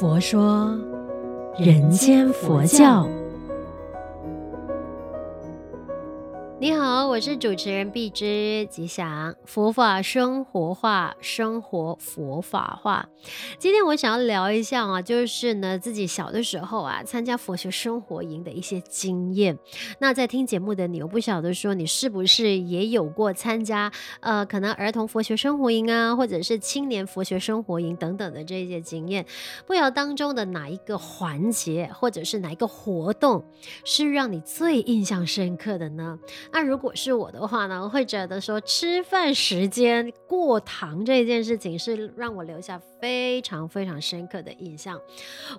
佛说人间佛教。你好，我是主持人碧枝吉祥，佛法生活化，生活佛法化。今天我想要聊一下啊，就是呢自己小的时候啊，参加佛学生活营的一些经验。那在听节目的你，我不晓得说你是不是也有过参加呃，可能儿童佛学生活营啊，或者是青年佛学生活营等等的这些经验。不晓得当中的哪一个环节，或者是哪一个活动，是让你最印象深刻的呢？那如果是我的话呢，我会觉得说吃饭时间过堂这件事情是让我留下非常非常深刻的印象。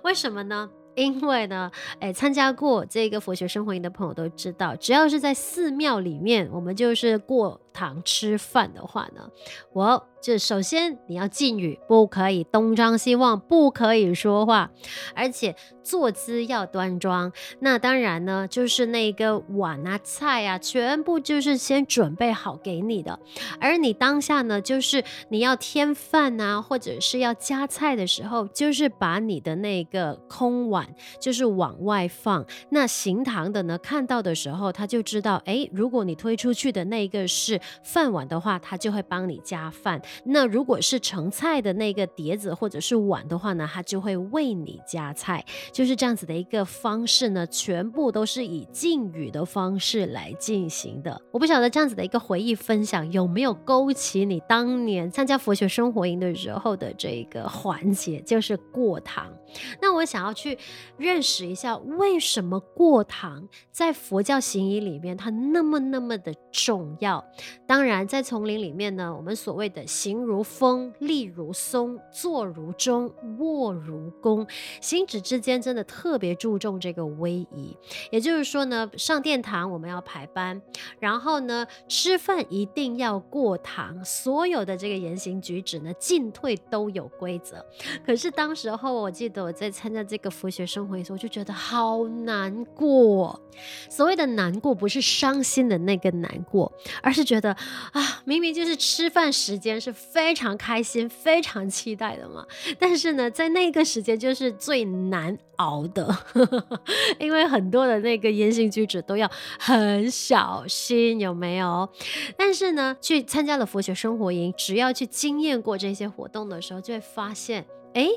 为什么呢？因为呢，诶，参加过这个佛学生活营的朋友都知道，只要是在寺庙里面，我们就是过堂吃饭的话呢，我。就首先你要敬语，不可以东张西望，不可以说话，而且坐姿要端庄。那当然呢，就是那个碗啊、菜啊，全部就是先准备好给你的。而你当下呢，就是你要添饭啊，或者是要加菜的时候，就是把你的那个空碗就是往外放。那行堂的呢，看到的时候，他就知道，诶，如果你推出去的那个是饭碗的话，他就会帮你加饭。那如果是盛菜的那个碟子或者是碗的话呢，他就会为你加菜，就是这样子的一个方式呢，全部都是以敬语的方式来进行的。我不晓得这样子的一个回忆分享有没有勾起你当年参加佛学生活营的时候的这个环节，就是过堂。那我想要去认识一下，为什么过堂在佛教行仪里面它那么那么的重要？当然，在丛林里面呢，我们所谓的行如风，立如松，坐如钟，卧如弓，行止之间真的特别注重这个威仪。也就是说呢，上殿堂我们要排班，然后呢，吃饭一定要过堂，所有的这个言行举止呢，进退都有规则。可是当时候我记得。我在参加这个佛学生活的时候，我就觉得好难过。所谓的难过，不是伤心的那个难过，而是觉得啊，明明就是吃饭时间是非常开心、非常期待的嘛。但是呢，在那个时间就是最难熬的，因为很多的那个言行举止都要很小心，有没有？但是呢，去参加了佛学生活营，只要去经验过这些活动的时候，就会发现。诶，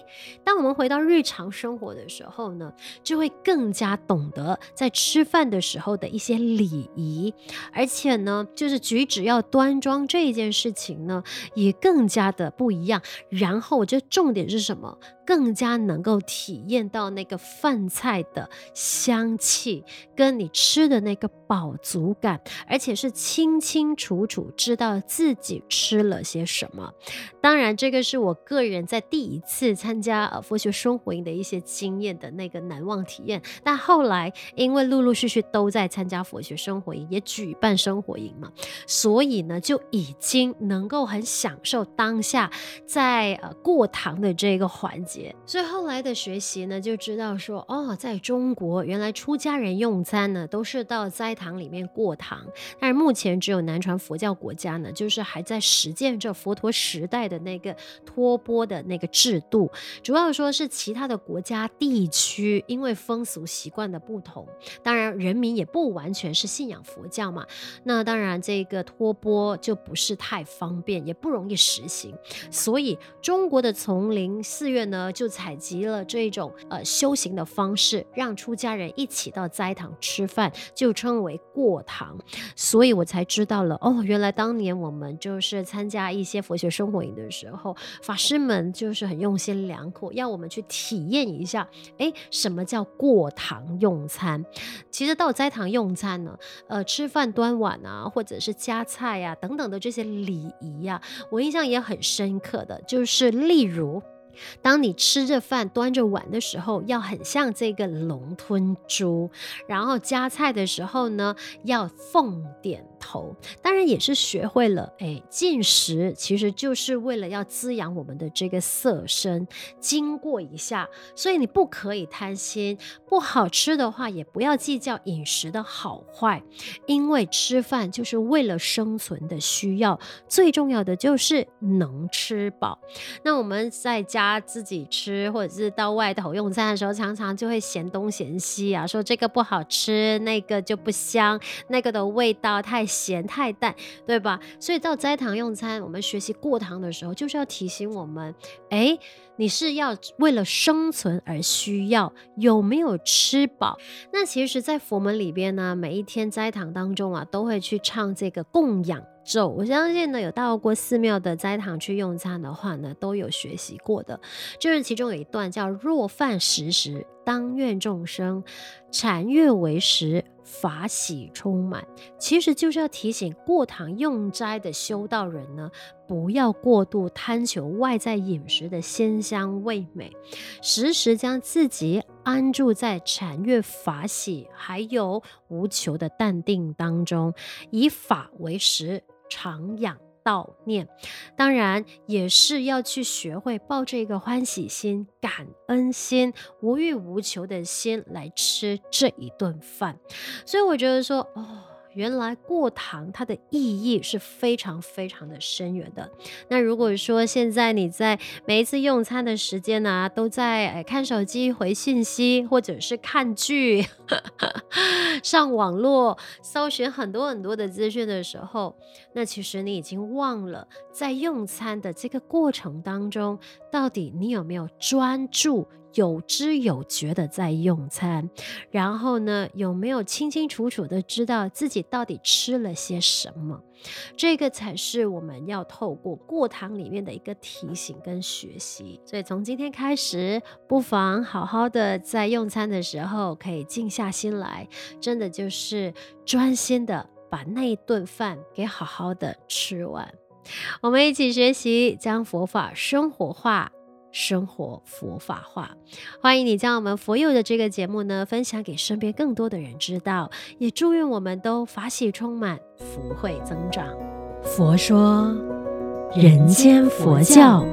当我们回到日常生活的时候呢，就会更加懂得在吃饭的时候的一些礼仪，而且呢，就是举止要端庄这一件事情呢，也更加的不一样。然后，我觉得重点是什么？更加能够体验到那个饭菜的香气，跟你吃的那个饱足感，而且是清清楚楚知道自己吃了些什么。当然，这个是我个人在第一次参加佛学生活营的一些经验的那个难忘体验。但后来因为陆陆续续都在参加佛学生活营，也举办生活营嘛，所以呢就已经能够很享受当下在呃过堂的这个环节。所以后来的学习呢，就知道说哦，在中国原来出家人用餐呢，都是到斋堂里面过堂。但是目前只有南传佛教国家呢，就是还在实践着佛陀时代的那个托钵的那个制度。主要说是其他的国家地区，因为风俗习惯的不同，当然人民也不完全是信仰佛教嘛。那当然这个托钵就不是太方便，也不容易实行。所以中国的丛林寺院呢，就采集了这种呃修行的方式，让出家人一起到斋堂吃饭，就称为过堂。所以我才知道了哦，原来当年我们就是参加一些佛学生活营的时候，法师们就是很用心良苦，要我们去体验一下，哎，什么叫过堂用餐？其实到斋堂用餐呢，呃，吃饭端碗啊，或者是夹菜呀、啊、等等的这些礼仪呀、我印象也很深刻的，就是例如。当你吃着饭端着碗的时候，要很像这个龙吞珠；然后夹菜的时候呢，要凤点头，当然也是学会了，哎，进食其实就是为了要滋养我们的这个色身。经过一下，所以你不可以贪心，不好吃的话也不要计较饮食的好坏，因为吃饭就是为了生存的需要，最重要的就是能吃饱。那我们在家自己吃，或者是到外头用餐的时候，常常就会嫌东嫌西啊，说这个不好吃，那个就不香，那个的味道太咸太淡，对吧？所以到斋堂用餐，我们学习过堂的时候，就是要提醒我们，哎，你是要为了生存而需要，有没有吃饱？那其实，在佛门里边呢，每一天斋堂当中啊，都会去唱这个供养。咒，我相信呢，有到过寺庙的斋堂去用餐的话呢，都有学习过的。就是其中有一段叫“若饭食时，当愿众生禅悦为食，法喜充满”，其实就是要提醒过堂用斋的修道人呢，不要过度贪求外在饮食的鲜香味美，时时将自己安住在禅悦法喜，还有无求的淡定当中，以法为食。常养悼念，当然也是要去学会抱着一个欢喜心、感恩心、无欲无求的心来吃这一顿饭。所以我觉得说，哦。原来过堂它的意义是非常非常的深远的。那如果说现在你在每一次用餐的时间呢、啊，都在诶看手机回信息，或者是看剧、上网络搜寻很多很多的资讯的时候，那其实你已经忘了在用餐的这个过程当中，到底你有没有专注？有知有觉的在用餐，然后呢，有没有清清楚楚的知道自己到底吃了些什么？这个才是我们要透过过堂里面的一个提醒跟学习。所以从今天开始，不妨好好的在用餐的时候可以静下心来，真的就是专心的把那一顿饭给好好的吃完。我们一起学习，将佛法生活化。生活佛法化，欢迎你将我们佛友的这个节目呢分享给身边更多的人知道，也祝愿我们都法喜充满，福慧增长。佛说，人间佛教。